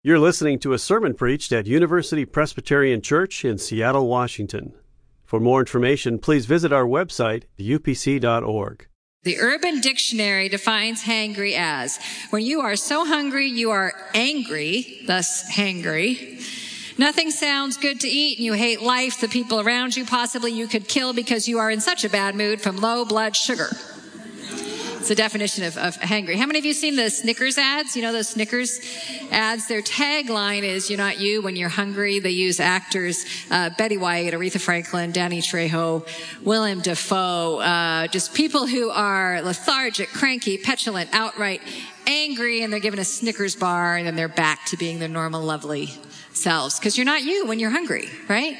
You're listening to a sermon preached at University Presbyterian Church in Seattle, Washington. For more information, please visit our website, upc.org. The Urban Dictionary defines hangry as when you are so hungry you are angry, thus hangry. Nothing sounds good to eat and you hate life, the people around you, possibly you could kill because you are in such a bad mood from low blood sugar. It's the definition of, of hangry. How many of you seen the Snickers ads? You know those Snickers ads? Their tagline is "You're not you when you're hungry." They use actors uh, Betty White, Aretha Franklin, Danny Trejo, Willem Dafoe, uh, just people who are lethargic, cranky, petulant, outright angry, and they're given a Snickers bar, and then they're back to being their normal, lovely selves. Because you're not you when you're hungry, right?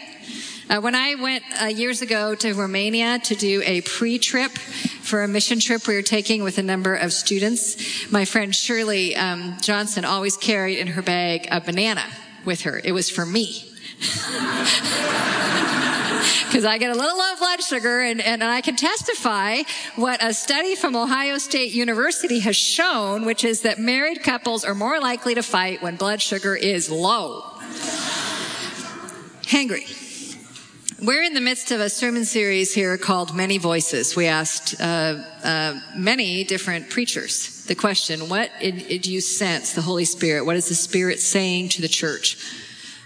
Uh, when I went uh, years ago to Romania to do a pre-trip for a mission trip we were taking with a number of students, my friend Shirley um, Johnson always carried in her bag a banana with her. It was for me. Because I get a little low blood sugar, and, and I can testify what a study from Ohio State University has shown, which is that married couples are more likely to fight when blood sugar is low. Hangry. We're in the midst of a sermon series here called Many Voices. We asked uh, uh, many different preachers the question, what do you sense the Holy Spirit? What is the Spirit saying to the church?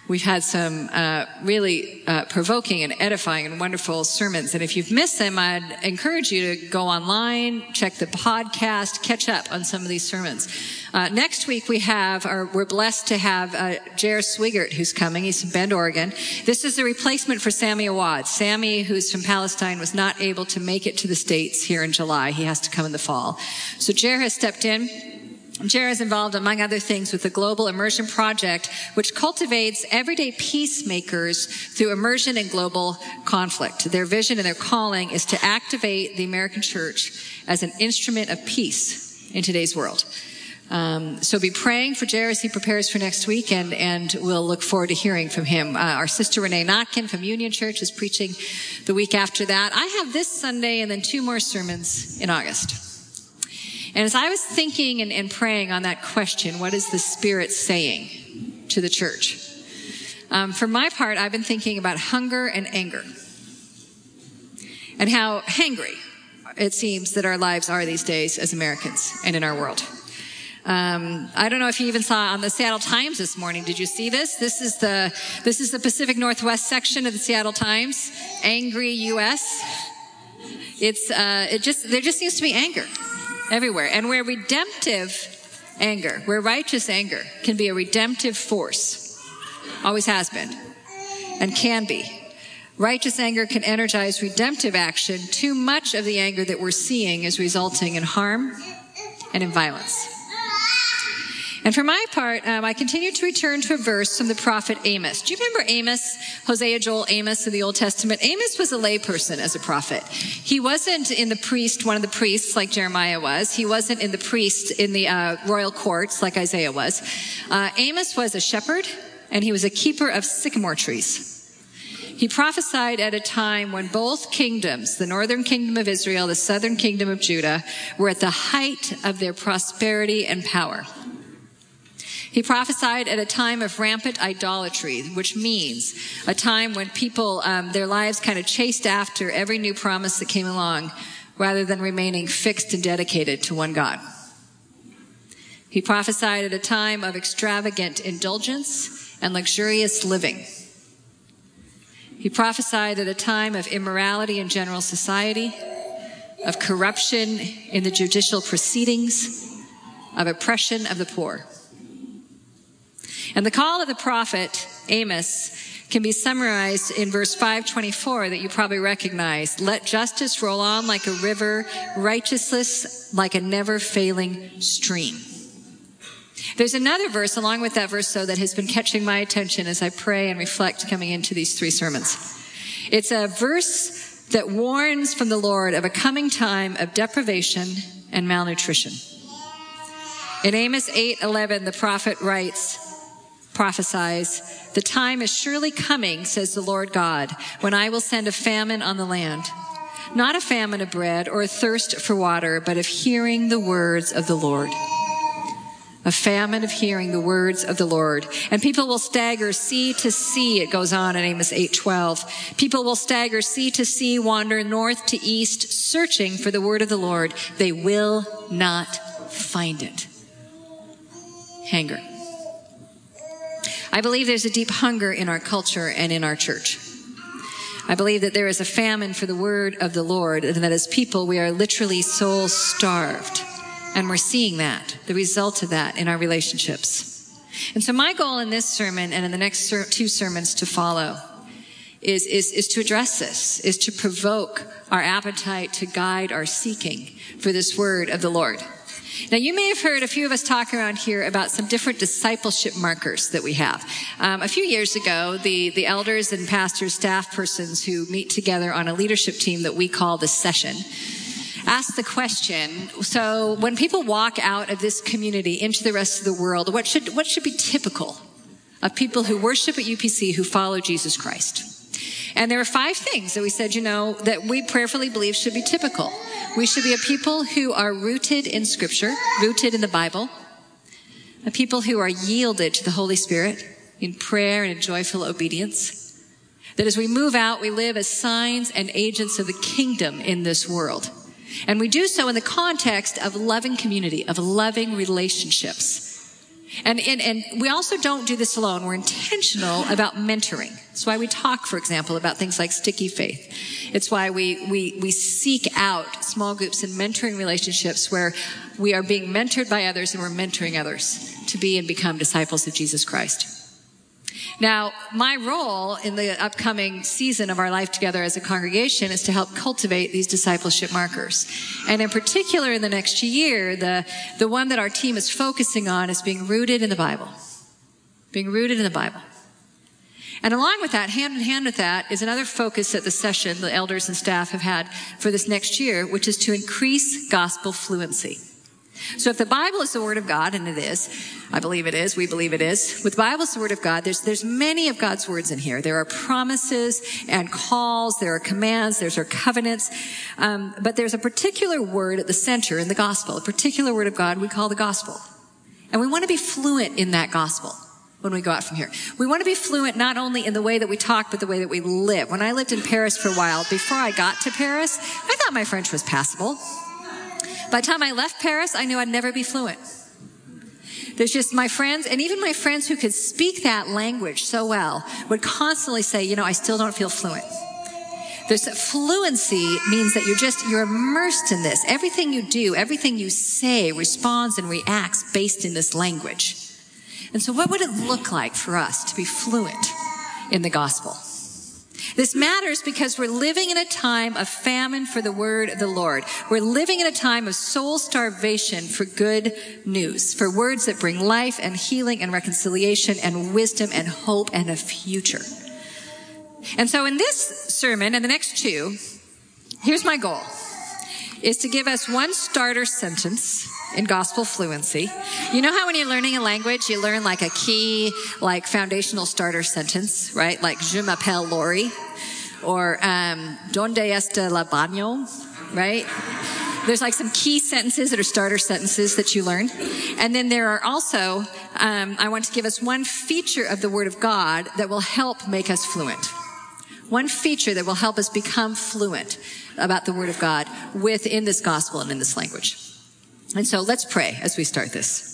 We've had some uh, really uh, provoking and edifying and wonderful sermons. And if you've missed them, I'd encourage you to go online, check the podcast, catch up on some of these sermons. Uh, next week we have, or we're blessed to have uh, Jairus Swigart who's coming. He's from Bend, Oregon. This is the replacement for Sami Awad. Sami, who's from Palestine, was not able to make it to the States here in July. He has to come in the fall. So Jer has stepped in. Jer is involved, among other things, with the Global Immersion Project, which cultivates everyday peacemakers through immersion in global conflict. Their vision and their calling is to activate the American church as an instrument of peace in today's world. Um, so be praying for Jer as he prepares for next week, and, and we'll look forward to hearing from him. Uh, our sister Renee Notkin from Union Church is preaching the week after that. I have this Sunday and then two more sermons in August. And as I was thinking and, and praying on that question, what is the Spirit saying to the church? Um, for my part, I've been thinking about hunger and anger and how hangry it seems that our lives are these days as Americans and in our world. Um, I don't know if you even saw on the Seattle Times this morning. Did you see this? This is the this is the Pacific Northwest section of the Seattle Times. Angry U.S. It's uh, it just there just seems to be anger everywhere. And where redemptive anger, where righteous anger can be a redemptive force, always has been, and can be. Righteous anger can energize redemptive action. Too much of the anger that we're seeing is resulting in harm and in violence. And for my part, um, I continue to return to a verse from the prophet Amos. Do you remember Amos, Hosea, Joel, Amos in the Old Testament? Amos was a layperson as a prophet. He wasn't in the priest, one of the priests like Jeremiah was. He wasn't in the priest in the uh, royal courts like Isaiah was. Uh, Amos was a shepherd and he was a keeper of sycamore trees. He prophesied at a time when both kingdoms, the northern kingdom of Israel, the southern kingdom of Judah, were at the height of their prosperity and power. He prophesied at a time of rampant idolatry, which means a time when people, um, their lives kind of chased after every new promise that came along rather than remaining fixed and dedicated to one God. He prophesied at a time of extravagant indulgence and luxurious living. He prophesied at a time of immorality in general society, of corruption in the judicial proceedings, of oppression of the poor. And the call of the prophet Amos can be summarized in verse 524 that you probably recognize. Let justice roll on like a river, righteousness like a never failing stream. There's another verse along with that verse, though, that has been catching my attention as I pray and reflect coming into these three sermons. It's a verse that warns from the Lord of a coming time of deprivation and malnutrition. In Amos 8:11, the prophet writes, prophesies, The time is surely coming, says the Lord God, when I will send a famine on the land. Not a famine of bread or a thirst for water, but of hearing the words of the Lord. a famine of hearing the words of the Lord. And people will stagger sea to sea. It goes on in Amos 8:12. People will stagger sea to sea, wander north to east, searching for the word of the Lord. They will not find it. Hanger. I believe there's a deep hunger in our culture and in our church. I believe that there is a famine for the word of the Lord, and that as people, we are literally soul starved. And we're seeing that, the result of that in our relationships. And so my goal in this sermon and in the next ser- two sermons to follow is, is, is to address this, is to provoke our appetite to guide our seeking for this word of the Lord. Now, you may have heard a few of us talk around here about some different discipleship markers that we have. Um, a few years ago, the, the elders and pastors, staff persons who meet together on a leadership team that we call the session, asked the question so when people walk out of this community into the rest of the world what should what should be typical of people who worship at UPC who follow Jesus Christ and there are five things that we said you know that we prayerfully believe should be typical. We should be a people who are rooted in scripture rooted in the Bible a people who are yielded to the Holy Spirit in prayer and in joyful obedience. That as we move out we live as signs and agents of the kingdom in this world. And we do so in the context of loving community, of loving relationships. And, and, and we also don't do this alone. We're intentional about mentoring. That's why we talk, for example, about things like sticky faith. It's why we, we, we seek out small groups and mentoring relationships where we are being mentored by others and we're mentoring others to be and become disciples of Jesus Christ. Now, my role in the upcoming season of our life together as a congregation is to help cultivate these discipleship markers. And in particular, in the next year, the, the one that our team is focusing on is being rooted in the Bible. Being rooted in the Bible. And along with that, hand in hand with that, is another focus that the session the elders and staff have had for this next year, which is to increase gospel fluency. So if the Bible is the Word of God, and it is, I believe it is, we believe it is, with the Bible is the Word of God, there's, there's many of God's words in here. There are promises and calls, there are commands, there's our covenants, um, but there's a particular word at the center in the gospel, a particular word of God we call the gospel. And we want to be fluent in that gospel when we go out from here. We want to be fluent not only in the way that we talk, but the way that we live. When I lived in Paris for a while, before I got to Paris, I thought my French was passable. By the time I left Paris, I knew I'd never be fluent. There's just my friends, and even my friends who could speak that language so well would constantly say, you know, I still don't feel fluent. There's fluency means that you're just, you're immersed in this. Everything you do, everything you say responds and reacts based in this language. And so what would it look like for us to be fluent in the gospel? This matters because we're living in a time of famine for the word of the Lord. We're living in a time of soul starvation for good news, for words that bring life and healing and reconciliation and wisdom and hope and a future. And so in this sermon and the next two, here's my goal is to give us one starter sentence in gospel fluency. You know how when you're learning a language, you learn like a key, like foundational starter sentence, right? Like, je m'appelle Lori, or, um, donde está la baño, right? There's like some key sentences that are starter sentences that you learn. And then there are also, um, I want to give us one feature of the Word of God that will help make us fluent. One feature that will help us become fluent about the Word of God within this gospel and in this language. And so let's pray as we start this.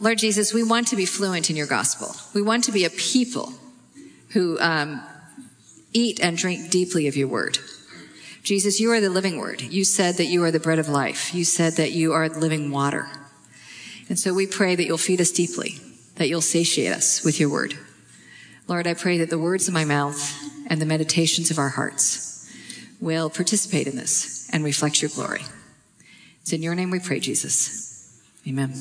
Lord Jesus, we want to be fluent in your gospel. We want to be a people who um, eat and drink deeply of your word. Jesus, you are the living word. You said that you are the bread of life. You said that you are the living water. And so we pray that you'll feed us deeply, that you'll satiate us with your word. Lord, I pray that the words of my mouth and the meditations of our hearts will participate in this and reflect your glory. It's in your name we pray, Jesus. Amen.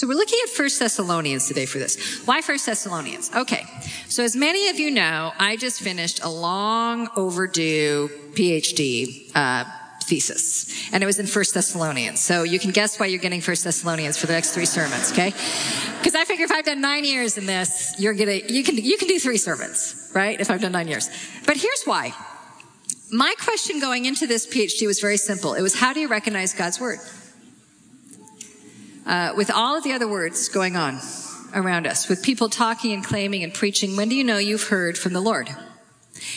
So we're looking at First Thessalonians today for this. Why First Thessalonians? Okay. So as many of you know, I just finished a long overdue PhD uh, thesis, and it was in First Thessalonians. So you can guess why you're getting First Thessalonians for the next three sermons. Okay? Because I figure if I've done nine years in this, you're gonna you can you can do three sermons, right? If I've done nine years. But here's why. My question going into this PhD was very simple. It was how do you recognize God's word? Uh, with all of the other words going on around us, with people talking and claiming and preaching, when do you know you've heard from the Lord?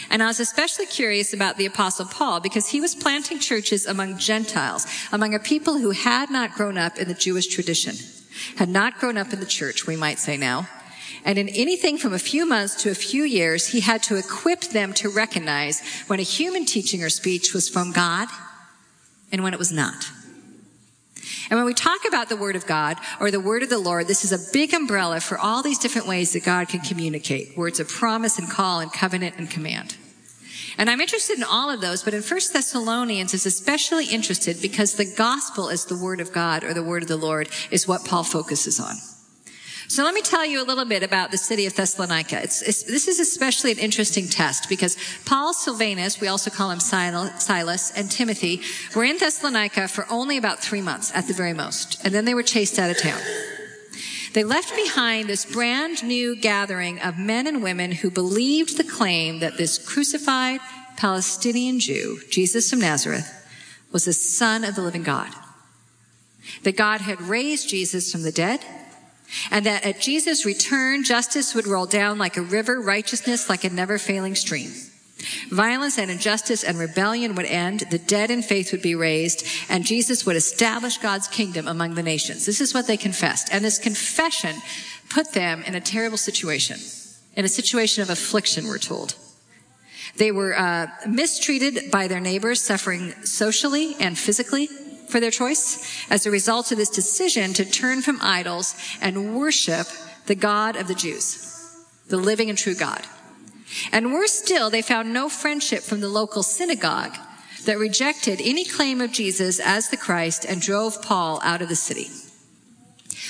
And I was especially curious about the apostle Paul because he was planting churches among Gentiles, among a people who had not grown up in the Jewish tradition, had not grown up in the church, we might say now. And in anything from a few months to a few years, he had to equip them to recognize when a human teaching or speech was from God and when it was not. And when we talk about the Word of God or the Word of the Lord, this is a big umbrella for all these different ways that God can communicate. Words of promise and call and covenant and command. And I'm interested in all of those, but in 1 Thessalonians is especially interested because the gospel as the Word of God or the Word of the Lord is what Paul focuses on. So let me tell you a little bit about the city of Thessalonica. It's, it's, this is especially an interesting test because Paul, Silvanus, we also call him Silas, and Timothy were in Thessalonica for only about three months at the very most, and then they were chased out of town. They left behind this brand new gathering of men and women who believed the claim that this crucified Palestinian Jew, Jesus from Nazareth, was the son of the living God. That God had raised Jesus from the dead and that at Jesus' return, justice would roll down like a river, righteousness like a never failing stream. Violence and injustice and rebellion would end, the dead in faith would be raised, and Jesus would establish God's kingdom among the nations. This is what they confessed. And this confession put them in a terrible situation, in a situation of affliction, we're told. They were uh, mistreated by their neighbors, suffering socially and physically for their choice as a result of this decision to turn from idols and worship the God of the Jews, the living and true God. And worse still, they found no friendship from the local synagogue that rejected any claim of Jesus as the Christ and drove Paul out of the city.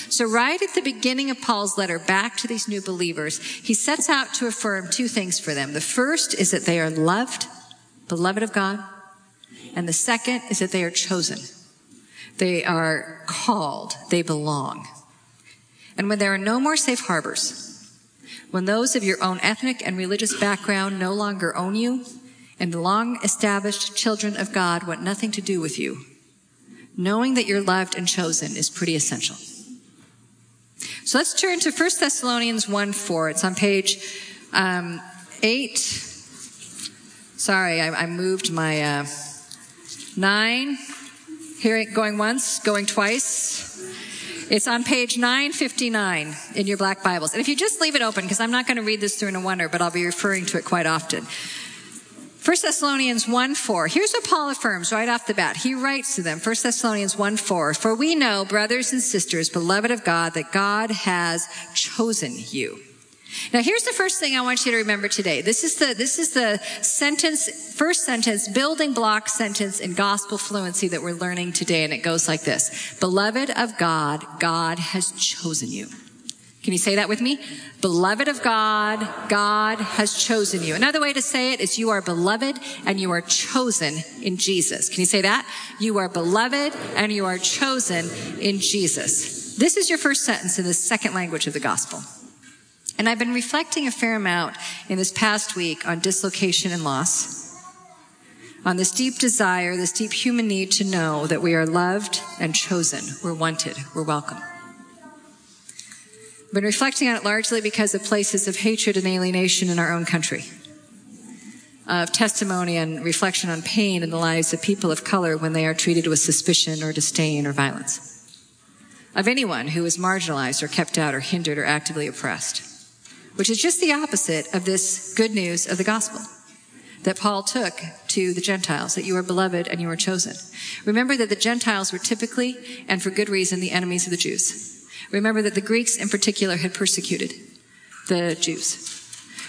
So right at the beginning of Paul's letter back to these new believers, he sets out to affirm two things for them. The first is that they are loved, beloved of God. And the second is that they are chosen. They are called. They belong. And when there are no more safe harbors, when those of your own ethnic and religious background no longer own you, and the long established children of God want nothing to do with you, knowing that you're loved and chosen is pretty essential. So let's turn to 1 Thessalonians 1 4. It's on page um, 8. Sorry, I, I moved my uh, 9. Going once, going twice. It's on page 959 in your black Bibles. And if you just leave it open, because I'm not going to read this through in a wonder, but I'll be referring to it quite often. 1 Thessalonians 1 4. Here's what Paul affirms right off the bat. He writes to them, 1 Thessalonians 1 4. For we know, brothers and sisters, beloved of God, that God has chosen you now here's the first thing I want you to remember today. This is the, this is the sentence, first sentence, building block sentence in gospel fluency that we're learning today. And it goes like this. Beloved of God, God has chosen you. Can you say that with me? Beloved of God, God has chosen you. Another way to say it is you are beloved and you are chosen in Jesus. Can you say that? You are beloved and you are chosen in Jesus. This is your first sentence in the second language of the gospel. And I've been reflecting a fair amount in this past week on dislocation and loss, on this deep desire, this deep human need to know that we are loved and chosen, we're wanted, we're welcome. I've been reflecting on it largely because of places of hatred and alienation in our own country, of testimony and reflection on pain in the lives of people of color when they are treated with suspicion or disdain or violence, of anyone who is marginalized or kept out or hindered or actively oppressed which is just the opposite of this good news of the gospel that Paul took to the Gentiles, that you are beloved and you are chosen. Remember that the Gentiles were typically, and for good reason, the enemies of the Jews. Remember that the Greeks in particular had persecuted the Jews.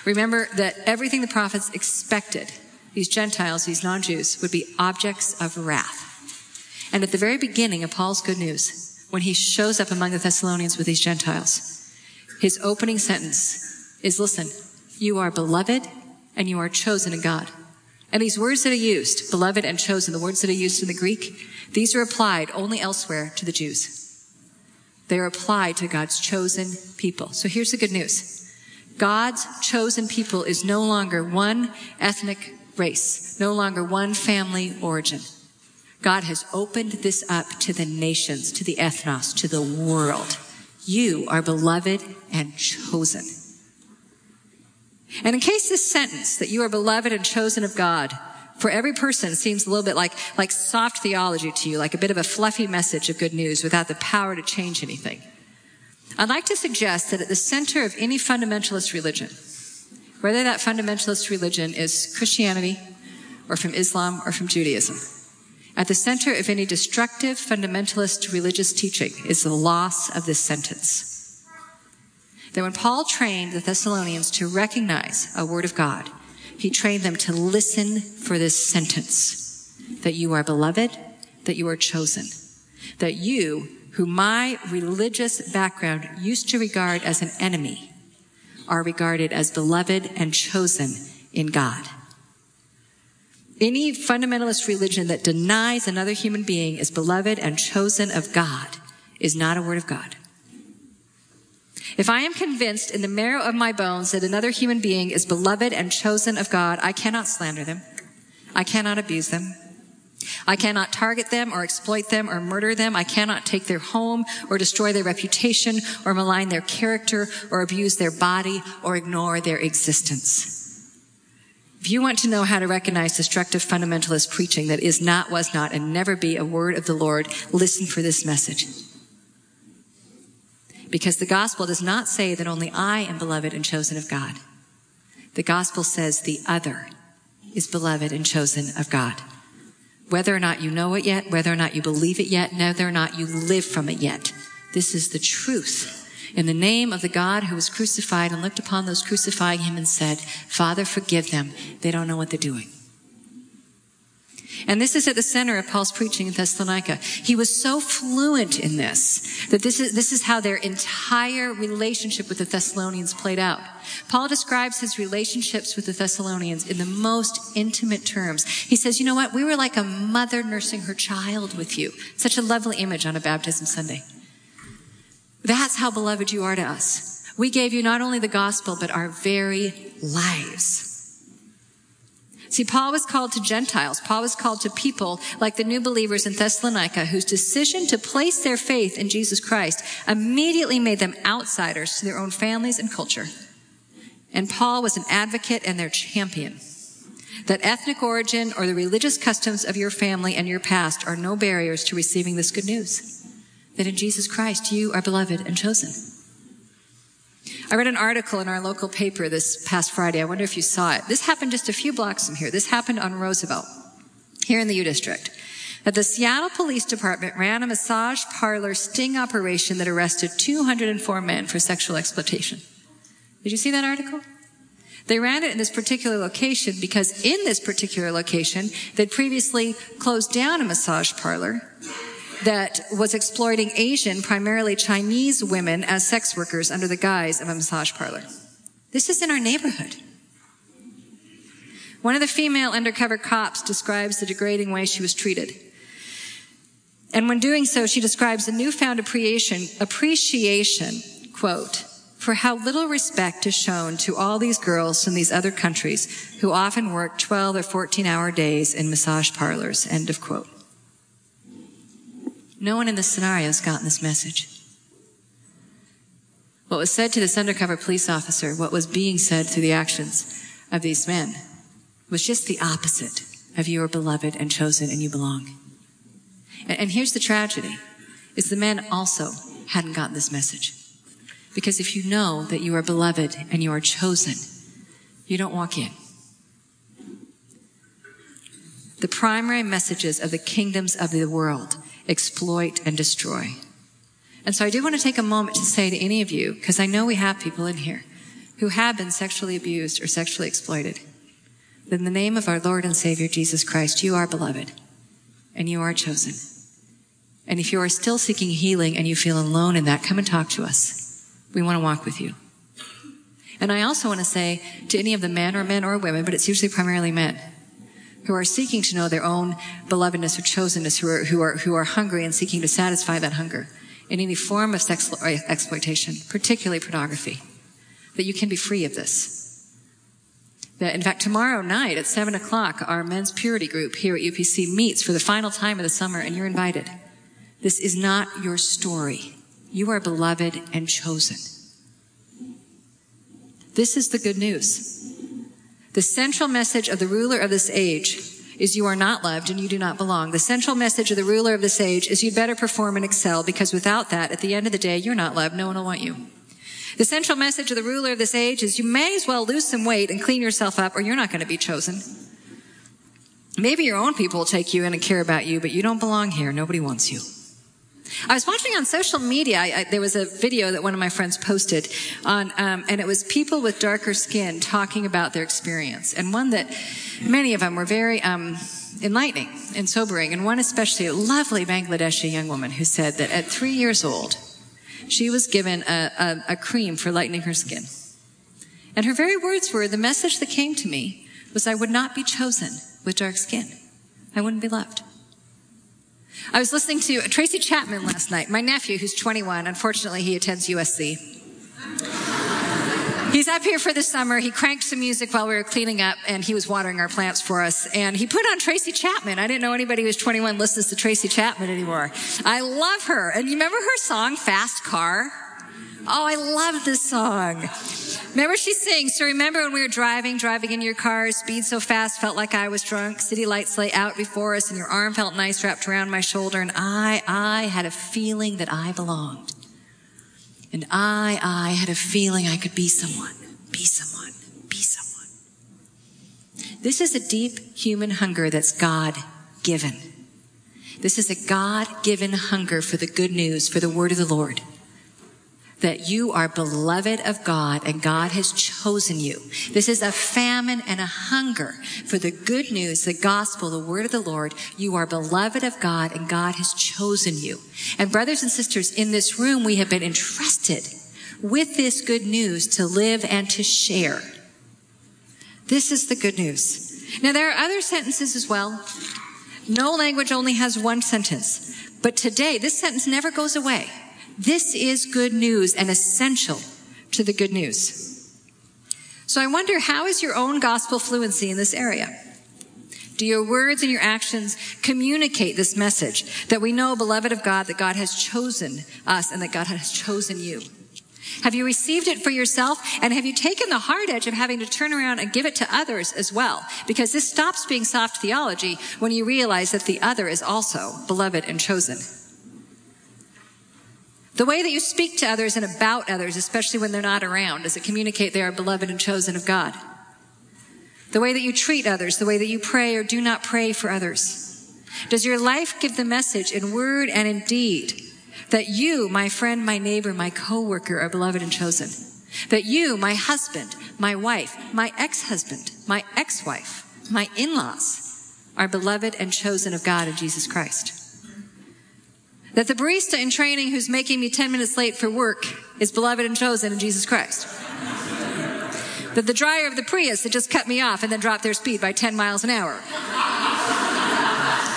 Remember that everything the prophets expected, these Gentiles, these non-Jews, would be objects of wrath. And at the very beginning of Paul's good news, when he shows up among the Thessalonians with these Gentiles, his opening sentence is listen, you are beloved and you are chosen in God. And these words that are used, beloved and chosen, the words that are used in the Greek, these are applied only elsewhere to the Jews. They are applied to God's chosen people. So here's the good news. God's chosen people is no longer one ethnic race, no longer one family origin. God has opened this up to the nations, to the ethnos, to the world. You are beloved and chosen. And in case this sentence that you are beloved and chosen of God for every person seems a little bit like, like soft theology to you, like a bit of a fluffy message of good news without the power to change anything. I'd like to suggest that at the center of any fundamentalist religion, whether that fundamentalist religion is Christianity or from Islam or from Judaism, at the center of any destructive fundamentalist religious teaching is the loss of this sentence. That when Paul trained the Thessalonians to recognize a word of God, he trained them to listen for this sentence that you are beloved, that you are chosen, that you, who my religious background used to regard as an enemy, are regarded as beloved and chosen in God. Any fundamentalist religion that denies another human being is beloved and chosen of God is not a word of God. If I am convinced in the marrow of my bones that another human being is beloved and chosen of God, I cannot slander them. I cannot abuse them. I cannot target them or exploit them or murder them. I cannot take their home or destroy their reputation or malign their character or abuse their body or ignore their existence. If you want to know how to recognize destructive fundamentalist preaching that is not, was not, and never be a word of the Lord, listen for this message. Because the gospel does not say that only I am beloved and chosen of God. The gospel says the other is beloved and chosen of God. Whether or not you know it yet, whether or not you believe it yet, whether or not you live from it yet. This is the truth. In the name of the God who was crucified and looked upon those crucifying him and said, Father, forgive them. They don't know what they're doing. And this is at the center of Paul's preaching in Thessalonica. He was so fluent in this that this is, this is how their entire relationship with the Thessalonians played out. Paul describes his relationships with the Thessalonians in the most intimate terms. He says, you know what? We were like a mother nursing her child with you. Such a lovely image on a baptism Sunday. That's how beloved you are to us. We gave you not only the gospel, but our very lives. See, Paul was called to Gentiles. Paul was called to people like the new believers in Thessalonica whose decision to place their faith in Jesus Christ immediately made them outsiders to their own families and culture. And Paul was an advocate and their champion. That ethnic origin or the religious customs of your family and your past are no barriers to receiving this good news. That in Jesus Christ you are beloved and chosen. I read an article in our local paper this past Friday. I wonder if you saw it. This happened just a few blocks from here. This happened on Roosevelt, here in the U District. That the Seattle Police Department ran a massage parlor sting operation that arrested 204 men for sexual exploitation. Did you see that article? They ran it in this particular location because in this particular location, they'd previously closed down a massage parlor that was exploiting Asian, primarily Chinese women as sex workers under the guise of a massage parlor. This is in our neighborhood. One of the female undercover cops describes the degrading way she was treated. And when doing so, she describes a newfound appreciation, appreciation, quote, for how little respect is shown to all these girls from these other countries who often work 12 or 14 hour days in massage parlors, end of quote. No one in this scenario has gotten this message. What was said to this undercover police officer, what was being said through the actions of these men, was just the opposite of you are beloved and chosen and you belong. And, and here's the tragedy, is the men also hadn't gotten this message. Because if you know that you are beloved and you are chosen, you don't walk in. The primary messages of the kingdoms of the world exploit, and destroy. And so I do want to take a moment to say to any of you, because I know we have people in here who have been sexually abused or sexually exploited, that in the name of our Lord and Savior Jesus Christ, you are beloved and you are chosen. And if you are still seeking healing and you feel alone in that, come and talk to us. We want to walk with you. And I also want to say to any of the men or men or women, but it's usually primarily men, who are seeking to know their own belovedness or chosenness, who are, who are, who are hungry and seeking to satisfy that hunger in any form of sex uh, exploitation, particularly pornography, that you can be free of this. That, in fact, tomorrow night at 7 o'clock, our men's purity group here at UPC meets for the final time of the summer, and you're invited. This is not your story. You are beloved and chosen. This is the good news. The central message of the ruler of this age is you are not loved and you do not belong. The central message of the ruler of this age is you'd better perform and excel because without that, at the end of the day, you're not loved. No one will want you. The central message of the ruler of this age is you may as well lose some weight and clean yourself up or you're not going to be chosen. Maybe your own people will take you in and care about you, but you don't belong here. Nobody wants you. I was watching on social media. I, I, there was a video that one of my friends posted on, um, and it was people with darker skin talking about their experience, and one that many of them were very um, enlightening and sobering, and one especially a lovely Bangladeshi young woman who said that at three years old, she was given a, a, a cream for lightening her skin, and her very words were, "The message that came to me was I would not be chosen with dark skin. I wouldn't be loved." I was listening to Tracy Chapman last night, my nephew who's 21. Unfortunately, he attends USC. He's up here for the summer. He cranked some music while we were cleaning up and he was watering our plants for us. And he put on Tracy Chapman. I didn't know anybody who was 21 listens to Tracy Chapman anymore. I love her. And you remember her song, Fast Car? Oh, I love this song. Remember she sings, so remember when we were driving, driving in your car, speed so fast, felt like I was drunk, city lights lay out before us, and your arm felt nice wrapped around my shoulder, and I, I had a feeling that I belonged. And I, I had a feeling I could be someone, be someone, be someone. This is a deep human hunger that's God given. This is a God given hunger for the good news, for the word of the Lord that you are beloved of God and God has chosen you. This is a famine and a hunger for the good news, the gospel, the word of the Lord. You are beloved of God and God has chosen you. And brothers and sisters, in this room, we have been entrusted with this good news to live and to share. This is the good news. Now, there are other sentences as well. No language only has one sentence. But today, this sentence never goes away. This is good news and essential to the good news. So I wonder, how is your own gospel fluency in this area? Do your words and your actions communicate this message that we know, beloved of God, that God has chosen us and that God has chosen you? Have you received it for yourself? And have you taken the hard edge of having to turn around and give it to others as well? Because this stops being soft theology when you realize that the other is also beloved and chosen. The way that you speak to others and about others, especially when they're not around, does it communicate they are beloved and chosen of God? The way that you treat others, the way that you pray or do not pray for others. Does your life give the message in word and in deed that you, my friend, my neighbor, my coworker, are beloved and chosen? That you, my husband, my wife, my ex-husband, my ex-wife, my in-laws, are beloved and chosen of God in Jesus Christ? That the barista in training who's making me 10 minutes late for work is beloved and chosen in Jesus Christ. that the driver of the Prius that just cut me off and then dropped their speed by 10 miles an hour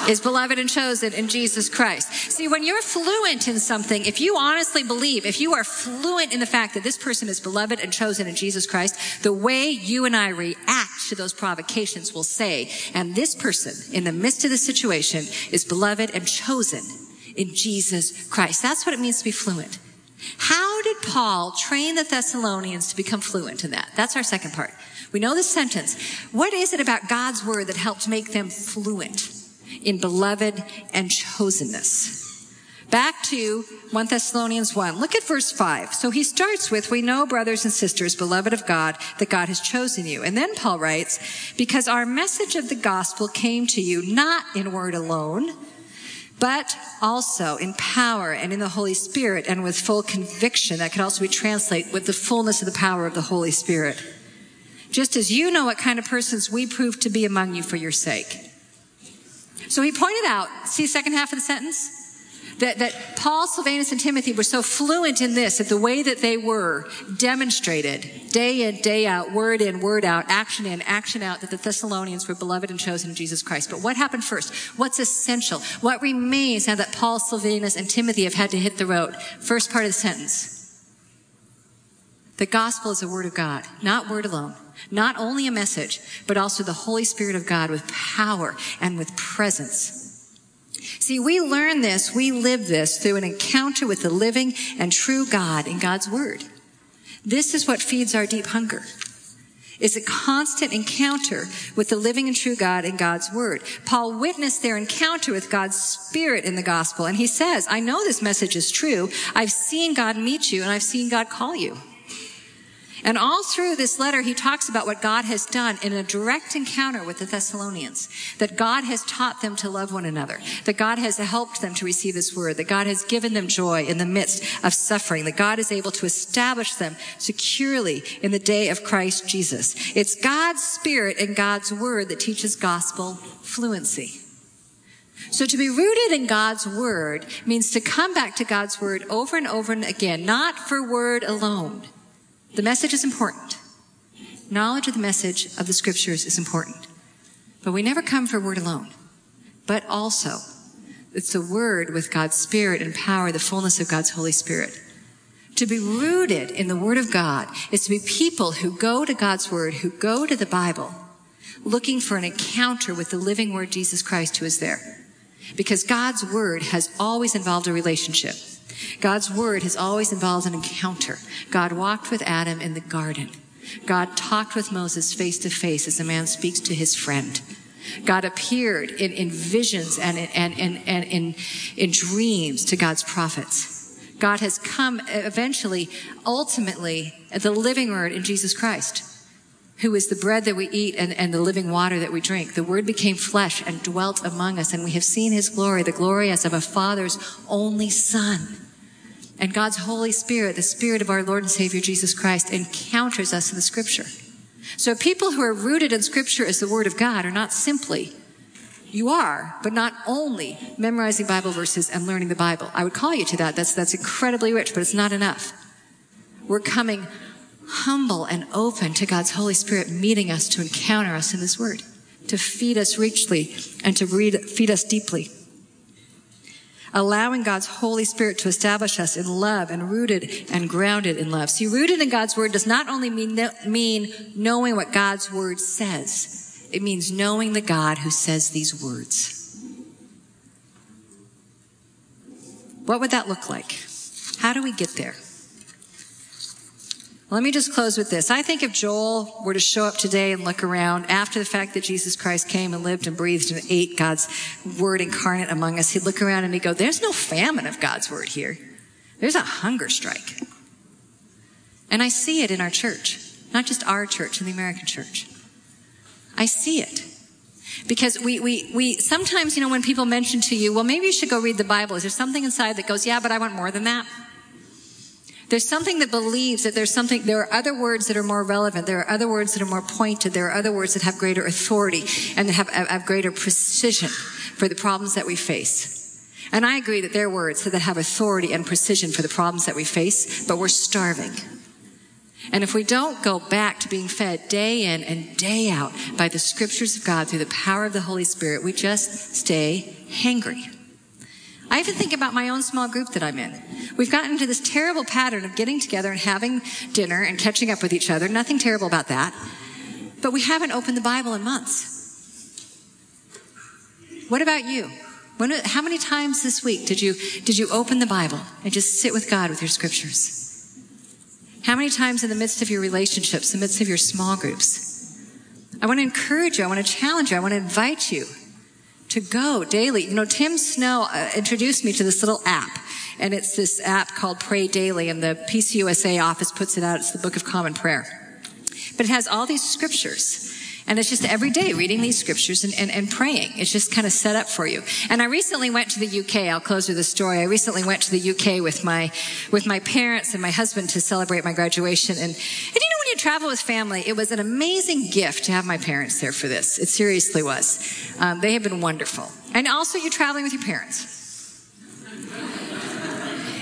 is beloved and chosen in Jesus Christ. See, when you're fluent in something, if you honestly believe, if you are fluent in the fact that this person is beloved and chosen in Jesus Christ, the way you and I react to those provocations will say, and this person in the midst of the situation is beloved and chosen in Jesus Christ. That's what it means to be fluent. How did Paul train the Thessalonians to become fluent in that? That's our second part. We know the sentence. What is it about God's word that helped make them fluent in beloved and chosenness? Back to 1 Thessalonians 1. Look at verse 5. So he starts with, We know, brothers and sisters, beloved of God, that God has chosen you. And then Paul writes, Because our message of the gospel came to you not in word alone, but also in power and in the Holy Spirit and with full conviction. That could also be translated with the fullness of the power of the Holy Spirit. Just as you know what kind of persons we prove to be among you for your sake. So he pointed out, see second half of the sentence? That, that Paul, Silvanus, and Timothy were so fluent in this that the way that they were demonstrated day in, day out, word in, word out, action in, action out, that the Thessalonians were beloved and chosen in Jesus Christ. But what happened first? What's essential? What remains now that Paul, Silvanus, and Timothy have had to hit the road? First part of the sentence. The gospel is the word of God, not word alone, not only a message, but also the Holy Spirit of God with power and with presence. See, we learn this, we live this through an encounter with the living and true God in God's word. This is what feeds our deep hunger. Is a constant encounter with the living and true God in God's word. Paul witnessed their encounter with God's spirit in the gospel and he says, I know this message is true. I've seen God meet you and I've seen God call you. And all through this letter, he talks about what God has done in a direct encounter with the Thessalonians. That God has taught them to love one another. That God has helped them to receive His word. That God has given them joy in the midst of suffering. That God is able to establish them securely in the day of Christ Jesus. It's God's spirit and God's word that teaches gospel fluency. So to be rooted in God's word means to come back to God's word over and over and again, not for word alone the message is important. Knowledge of the message of the scriptures is important. But we never come for word alone. But also, it's the word with God's spirit and power, the fullness of God's Holy Spirit. To be rooted in the word of God is to be people who go to God's word, who go to the Bible, looking for an encounter with the living word Jesus Christ who is there. Because God's word has always involved a relationship. God's word has always involved an encounter. God walked with Adam in the garden. God talked with Moses face to face as a man speaks to his friend. God appeared in, in visions and, and, and, and in, in dreams to God's prophets. God has come eventually, ultimately, the living word in Jesus Christ, who is the bread that we eat and, and the living water that we drink. The word became flesh and dwelt among us, and we have seen his glory, the glory as of a father's only son. And God's Holy Spirit, the Spirit of our Lord and Savior Jesus Christ, encounters us in the Scripture. So people who are rooted in Scripture as the Word of God are not simply, you are, but not only memorizing Bible verses and learning the Bible. I would call you to that. That's, that's incredibly rich, but it's not enough. We're coming humble and open to God's Holy Spirit meeting us to encounter us in this Word, to feed us richly and to read, feed us deeply allowing God's Holy Spirit to establish us in love and rooted and grounded in love. See, rooted in God's Word does not only mean, mean knowing what God's Word says, it means knowing the God who says these words. What would that look like? How do we get there? Let me just close with this. I think if Joel were to show up today and look around after the fact that Jesus Christ came and lived and breathed and ate God's word incarnate among us, he'd look around and he'd go, there's no famine of God's word here. There's a hunger strike. And I see it in our church, not just our church, in the American church. I see it. Because we, we, we, sometimes, you know, when people mention to you, well, maybe you should go read the Bible, is there something inside that goes, yeah, but I want more than that? There's something that believes that there's something, there are other words that are more relevant. There are other words that are more pointed. There are other words that have greater authority and that have, have greater precision for the problems that we face. And I agree that there are words that have authority and precision for the problems that we face, but we're starving. And if we don't go back to being fed day in and day out by the scriptures of God through the power of the Holy Spirit, we just stay hangry. I even think about my own small group that I'm in. We've gotten into this terrible pattern of getting together and having dinner and catching up with each other. Nothing terrible about that. But we haven't opened the Bible in months. What about you? When, how many times this week did you, did you open the Bible and just sit with God with your scriptures? How many times in the midst of your relationships, in the midst of your small groups? I want to encourage you. I want to challenge you. I want to invite you to go daily. You know, Tim Snow uh, introduced me to this little app, and it's this app called Pray Daily, and the PCUSA office puts it out. It's the Book of Common Prayer. But it has all these scriptures. And it's just every day reading these scriptures and, and, and praying. It's just kind of set up for you. And I recently went to the UK. I'll close with a story. I recently went to the UK with my, with my parents and my husband to celebrate my graduation. And, and you know, you travel with family, it was an amazing gift to have my parents there for this. It seriously was. Um, they have been wonderful. And also you're traveling with your parents.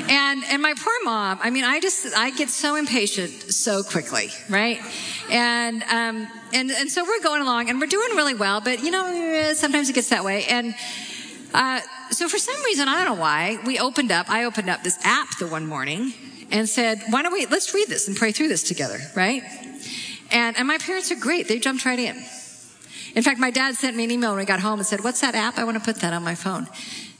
And, and my poor mom, I mean, I just, I get so impatient so quickly, right? And, um, and, and so we're going along and we're doing really well, but you know, sometimes it gets that way. And, uh, so for some reason, I don't know why, we opened up, I opened up this app the one morning and said, why don't we, let's read this and pray through this together, right? And, and my parents are great. They jumped right in. In fact, my dad sent me an email when we got home and said, what's that app? I want to put that on my phone.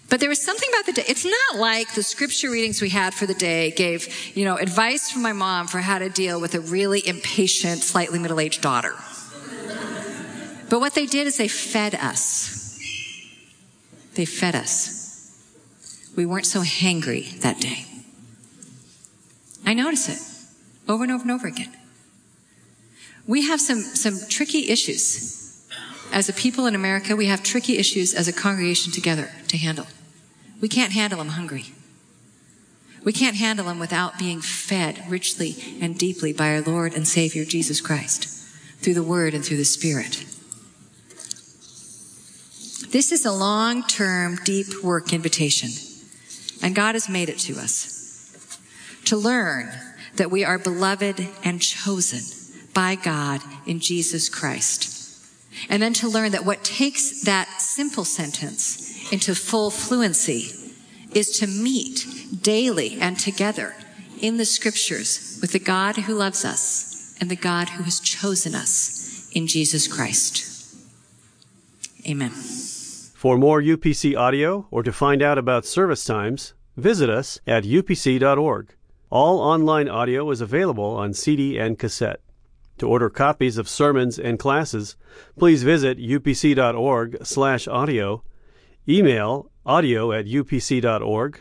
But there was something about the day. It's not like the scripture readings we had for the day gave, you know, advice from my mom for how to deal with a really impatient, slightly middle-aged daughter. But what they did is they fed us. They fed us. We weren't so hangry that day. I notice it over and over and over again. We have some, some tricky issues. As a people in America, we have tricky issues as a congregation together to handle. We can't handle them hungry. We can't handle them without being fed richly and deeply by our Lord and Savior Jesus Christ through the Word and through the Spirit. This is a long term, deep work invitation, and God has made it to us to learn that we are beloved and chosen by God in Jesus Christ. And then to learn that what takes that simple sentence into full fluency is to meet daily and together in the scriptures with the God who loves us and the God who has chosen us in Jesus Christ. Amen. For more UPC audio or to find out about service times, visit us at upc.org. All online audio is available on CD and cassette. To order copies of sermons and classes, please visit upc.org/audio, email audio at upc.org,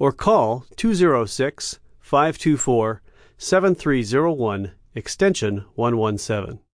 or call 206 524 7301 extension 117.